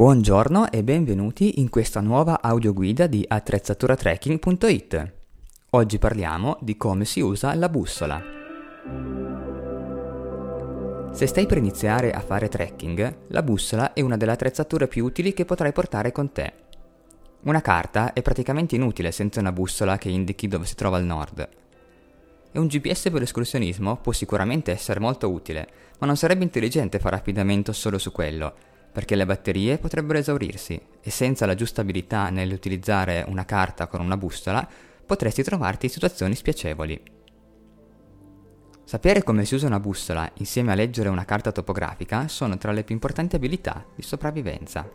Buongiorno e benvenuti in questa nuova audioguida di attrezzaturatrekking.it. Oggi parliamo di come si usa la bussola. Se stai per iniziare a fare trekking, la bussola è una delle attrezzature più utili che potrai portare con te. Una carta è praticamente inutile senza una bussola che indichi dove si trova il nord. E un GPS per l'escursionismo può sicuramente essere molto utile, ma non sarebbe intelligente fare affidamento solo su quello, perché le batterie potrebbero esaurirsi e senza la giusta abilità nell'utilizzare una carta con una bussola potresti trovarti in situazioni spiacevoli. Sapere come si usa una bussola insieme a leggere una carta topografica sono tra le più importanti abilità di sopravvivenza.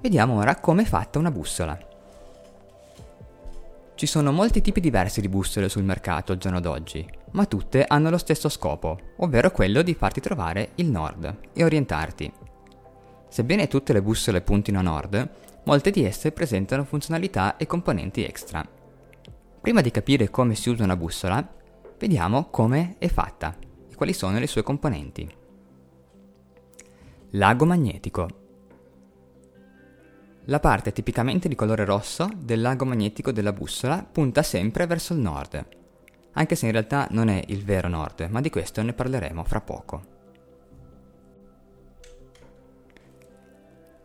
Vediamo ora come è fatta una bussola. Ci sono molti tipi diversi di bussole sul mercato al giorno d'oggi, ma tutte hanno lo stesso scopo, ovvero quello di farti trovare il nord e orientarti. Sebbene tutte le bussole puntino a nord, molte di esse presentano funzionalità e componenti extra. Prima di capire come si usa una bussola, vediamo come è fatta e quali sono le sue componenti. Lago magnetico la parte tipicamente di colore rosso del lago magnetico della bussola punta sempre verso il nord, anche se in realtà non è il vero nord, ma di questo ne parleremo fra poco.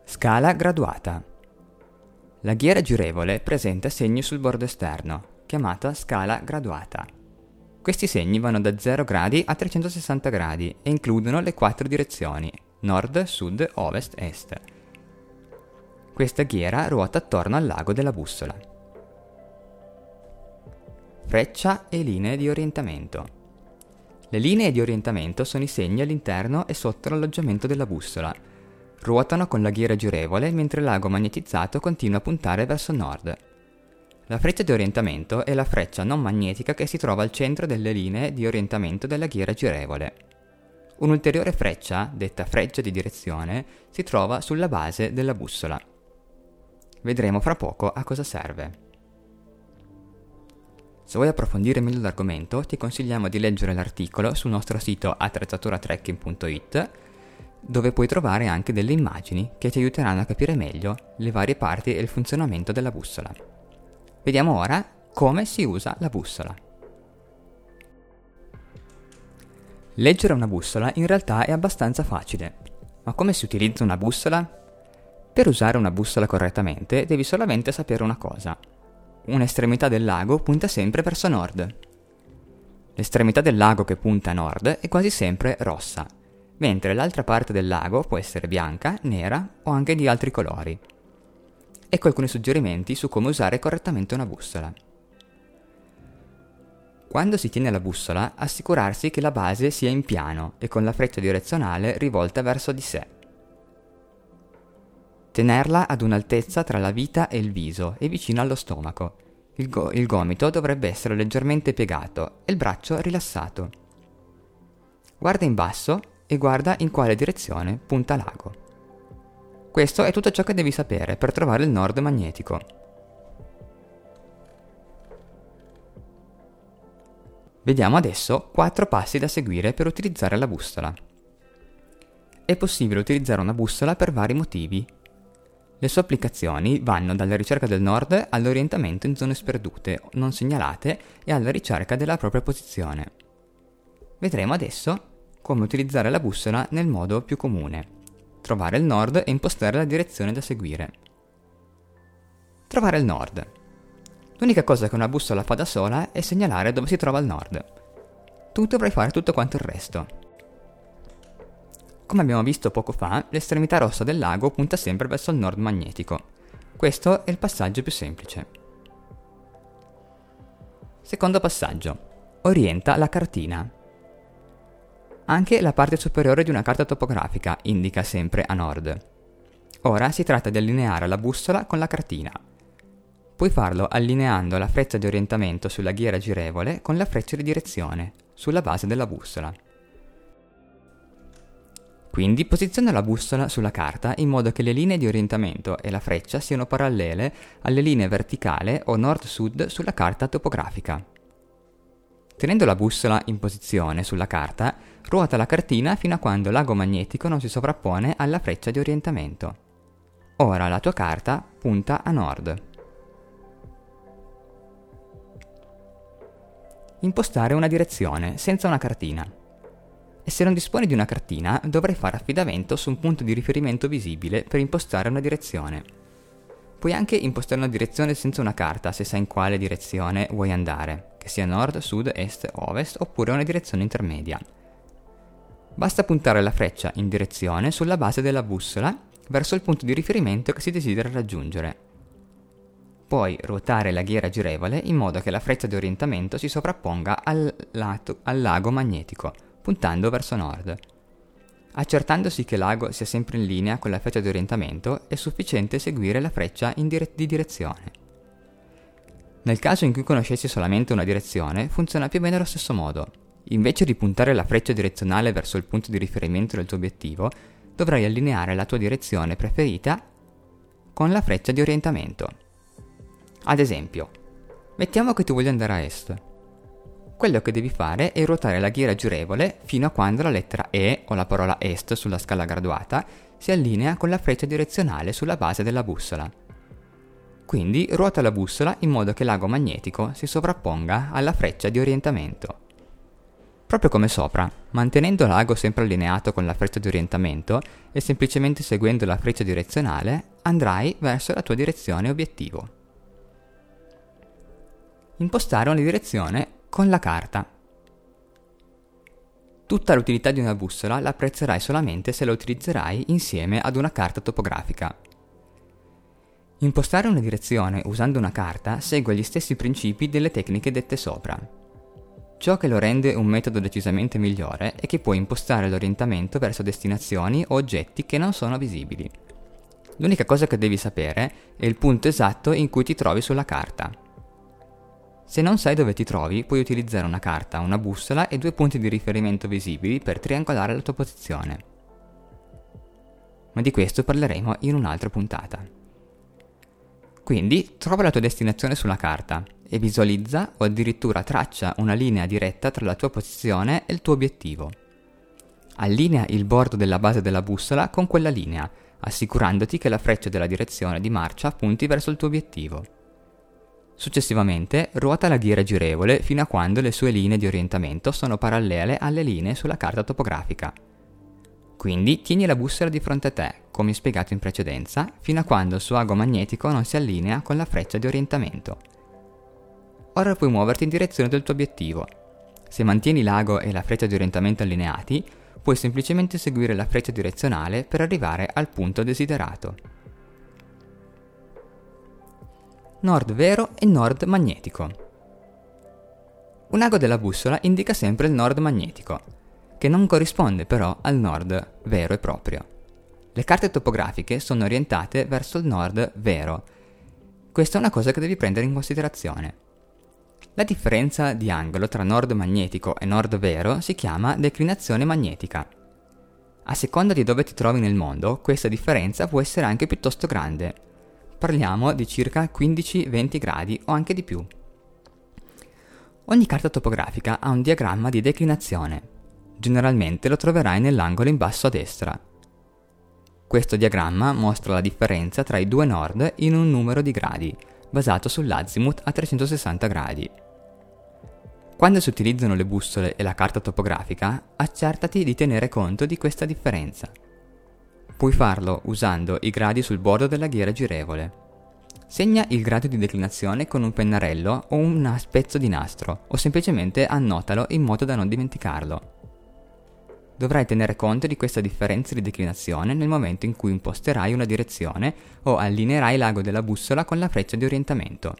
Scala graduata. La ghiera girevole presenta segni sul bordo esterno, chiamata scala graduata. Questi segni vanno da 0 gradi a 360 gradi e includono le quattro direzioni, nord, sud, ovest, est questa ghiera ruota attorno al lago della bussola. Freccia e linee di orientamento. Le linee di orientamento sono i segni all'interno e sotto l'alloggiamento della bussola. Ruotano con la ghiera girevole mentre lago magnetizzato continua a puntare verso nord. La freccia di orientamento è la freccia non magnetica che si trova al centro delle linee di orientamento della ghiera girevole. Un'ulteriore freccia, detta freccia di direzione, si trova sulla base della bussola. Vedremo fra poco a cosa serve. Se vuoi approfondire meglio l'argomento, ti consigliamo di leggere l'articolo sul nostro sito attrezzaturatrekking.it, dove puoi trovare anche delle immagini che ti aiuteranno a capire meglio le varie parti e il funzionamento della bussola. Vediamo ora come si usa la bussola. Leggere una bussola in realtà è abbastanza facile, ma come si utilizza una bussola? Per usare una bussola correttamente devi solamente sapere una cosa. Un'estremità del lago punta sempre verso nord. L'estremità del lago che punta a nord è quasi sempre rossa, mentre l'altra parte del lago può essere bianca, nera o anche di altri colori. Ecco alcuni suggerimenti su come usare correttamente una bussola. Quando si tiene la bussola, assicurarsi che la base sia in piano e con la freccia direzionale rivolta verso di sé. Tenerla ad un'altezza tra la vita e il viso e vicino allo stomaco. Il, go- il gomito dovrebbe essere leggermente piegato e il braccio rilassato. Guarda in basso e guarda in quale direzione punta l'ago. Questo è tutto ciò che devi sapere per trovare il nord magnetico. Vediamo adesso quattro passi da seguire per utilizzare la bussola. È possibile utilizzare una bussola per vari motivi le sue applicazioni vanno dalla ricerca del nord all'orientamento in zone sperdute, non segnalate e alla ricerca della propria posizione. Vedremo adesso come utilizzare la bussola nel modo più comune. Trovare il nord e impostare la direzione da seguire. Trovare il nord. L'unica cosa che una bussola fa da sola è segnalare dove si trova il nord. Tu dovrai fare tutto quanto il resto. Come abbiamo visto poco fa, l'estremità rossa del lago punta sempre verso il nord magnetico. Questo è il passaggio più semplice. Secondo passaggio. Orienta la cartina. Anche la parte superiore di una carta topografica indica sempre a nord. Ora si tratta di allineare la bussola con la cartina. Puoi farlo allineando la freccia di orientamento sulla ghiera girevole con la freccia di direzione, sulla base della bussola. Quindi posiziona la bussola sulla carta in modo che le linee di orientamento e la freccia siano parallele alle linee verticali o nord-sud sulla carta topografica. Tenendo la bussola in posizione sulla carta, ruota la cartina fino a quando l'ago magnetico non si sovrappone alla freccia di orientamento. Ora la tua carta punta a nord. Impostare una direzione senza una cartina. E se non disponi di una cartina, dovrai fare affidamento su un punto di riferimento visibile per impostare una direzione. Puoi anche impostare una direzione senza una carta se sai in quale direzione vuoi andare, che sia nord, sud, est, ovest oppure una direzione intermedia. Basta puntare la freccia in direzione sulla base della bussola verso il punto di riferimento che si desidera raggiungere. Puoi ruotare la ghiera girevole in modo che la freccia di orientamento si sovrapponga al, lato, al lago magnetico, puntando verso nord. Accertandosi che l'ago sia sempre in linea con la freccia di orientamento, è sufficiente seguire la freccia dire- di direzione. Nel caso in cui conoscessi solamente una direzione, funziona più o meno allo stesso modo. Invece di puntare la freccia direzionale verso il punto di riferimento del tuo obiettivo, dovrai allineare la tua direzione preferita con la freccia di orientamento. Ad esempio, mettiamo che tu voglia andare a est. Quello che devi fare è ruotare la ghiera girevole fino a quando la lettera E o la parola est sulla scala graduata si allinea con la freccia direzionale sulla base della bussola. Quindi ruota la bussola in modo che l'ago magnetico si sovrapponga alla freccia di orientamento. Proprio come sopra, mantenendo l'ago sempre allineato con la freccia di orientamento e semplicemente seguendo la freccia direzionale, andrai verso la tua direzione obiettivo impostare una direzione con la carta. Tutta l'utilità di una bussola la apprezzerai solamente se la utilizzerai insieme ad una carta topografica. Impostare una direzione usando una carta segue gli stessi principi delle tecniche dette sopra. Ciò che lo rende un metodo decisamente migliore è che puoi impostare l'orientamento verso destinazioni o oggetti che non sono visibili. L'unica cosa che devi sapere è il punto esatto in cui ti trovi sulla carta. Se non sai dove ti trovi, puoi utilizzare una carta, una bussola e due punti di riferimento visibili per triangolare la tua posizione. Ma di questo parleremo in un'altra puntata. Quindi trova la tua destinazione sulla carta e visualizza o addirittura traccia una linea diretta tra la tua posizione e il tuo obiettivo. Allinea il bordo della base della bussola con quella linea, assicurandoti che la freccia della direzione di marcia punti verso il tuo obiettivo. Successivamente ruota la ghiera girevole fino a quando le sue linee di orientamento sono parallele alle linee sulla carta topografica. Quindi tieni la bussola di fronte a te, come spiegato in precedenza, fino a quando il suo ago magnetico non si allinea con la freccia di orientamento. Ora puoi muoverti in direzione del tuo obiettivo. Se mantieni l'ago e la freccia di orientamento allineati, puoi semplicemente seguire la freccia direzionale per arrivare al punto desiderato. Nord vero e nord magnetico. Un ago della bussola indica sempre il nord magnetico, che non corrisponde però al nord vero e proprio. Le carte topografiche sono orientate verso il nord vero. Questa è una cosa che devi prendere in considerazione. La differenza di angolo tra nord magnetico e nord vero si chiama declinazione magnetica. A seconda di dove ti trovi nel mondo, questa differenza può essere anche piuttosto grande, parliamo di circa 15-20 gradi o anche di più. Ogni carta topografica ha un diagramma di declinazione. Generalmente lo troverai nell'angolo in basso a destra. Questo diagramma mostra la differenza tra i due nord in un numero di gradi, basato sull'azimuth a 360 gradi. Quando si utilizzano le bussole e la carta topografica, accertati di tenere conto di questa differenza. Puoi farlo usando i gradi sul bordo della ghiera girevole. Segna il grado di declinazione con un pennarello o un spezzo di nastro, o semplicemente annotalo in modo da non dimenticarlo. Dovrai tenere conto di questa differenza di declinazione nel momento in cui imposterai una direzione o allineerai l'ago della bussola con la freccia di orientamento.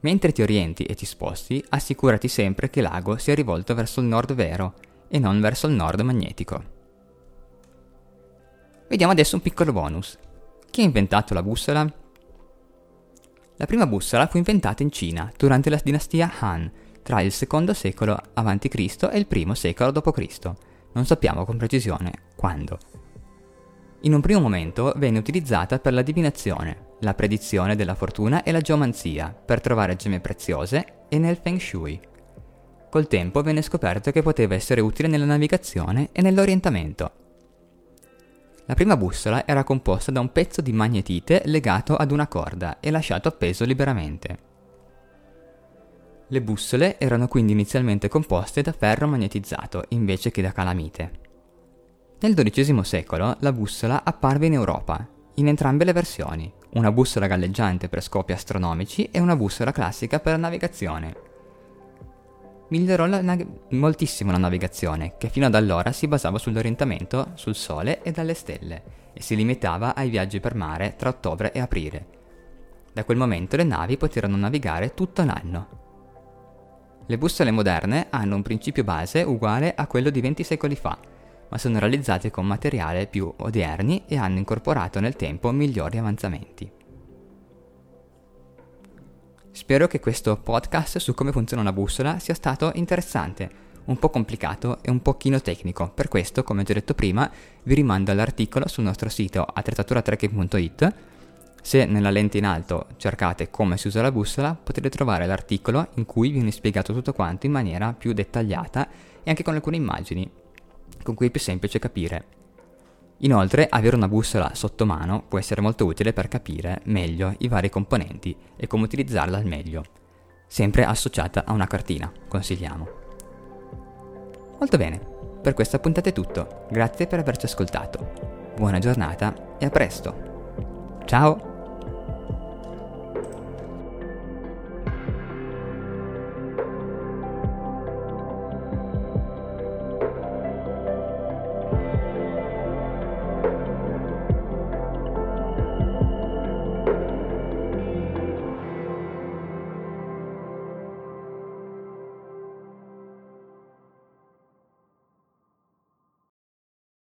Mentre ti orienti e ti sposti, assicurati sempre che l'ago sia rivolto verso il nord vero e non verso il nord magnetico. Vediamo adesso un piccolo bonus. Chi ha inventato la bussola? La prima bussola fu inventata in Cina durante la dinastia Han, tra il secondo secolo a.C. e il primo secolo d.C. Non sappiamo con precisione quando. In un primo momento venne utilizzata per la divinazione, la predizione della fortuna e la geomanzia, per trovare gemme preziose e nel feng shui. Col tempo venne scoperto che poteva essere utile nella navigazione e nell'orientamento. La prima bussola era composta da un pezzo di magnetite legato ad una corda e lasciato appeso liberamente. Le bussole erano quindi inizialmente composte da ferro magnetizzato invece che da calamite. Nel XII secolo la bussola apparve in Europa, in entrambe le versioni, una bussola galleggiante per scopi astronomici e una bussola classica per la navigazione migliorò la nav- moltissimo la navigazione, che fino ad allora si basava sull'orientamento sul Sole e dalle stelle, e si limitava ai viaggi per mare tra ottobre e aprile. Da quel momento le navi poterono navigare tutto l'anno. Le bussole moderne hanno un principio base uguale a quello di 20 secoli fa, ma sono realizzate con materiale più odierni e hanno incorporato nel tempo migliori avanzamenti. Spero che questo podcast su come funziona una bussola sia stato interessante, un po' complicato e un pochino tecnico. Per questo, come ho già detto prima, vi rimando all'articolo sul nostro sito attrezzaturatrekking.it. Se nella lente in alto cercate come si usa la bussola, potete trovare l'articolo in cui viene spiegato tutto quanto in maniera più dettagliata e anche con alcune immagini, con cui è più semplice capire. Inoltre, avere una bussola sotto mano può essere molto utile per capire meglio i vari componenti e come utilizzarla al meglio, sempre associata a una cartina, consigliamo. Molto bene, per questa puntata è tutto, grazie per averci ascoltato. Buona giornata e a presto. Ciao!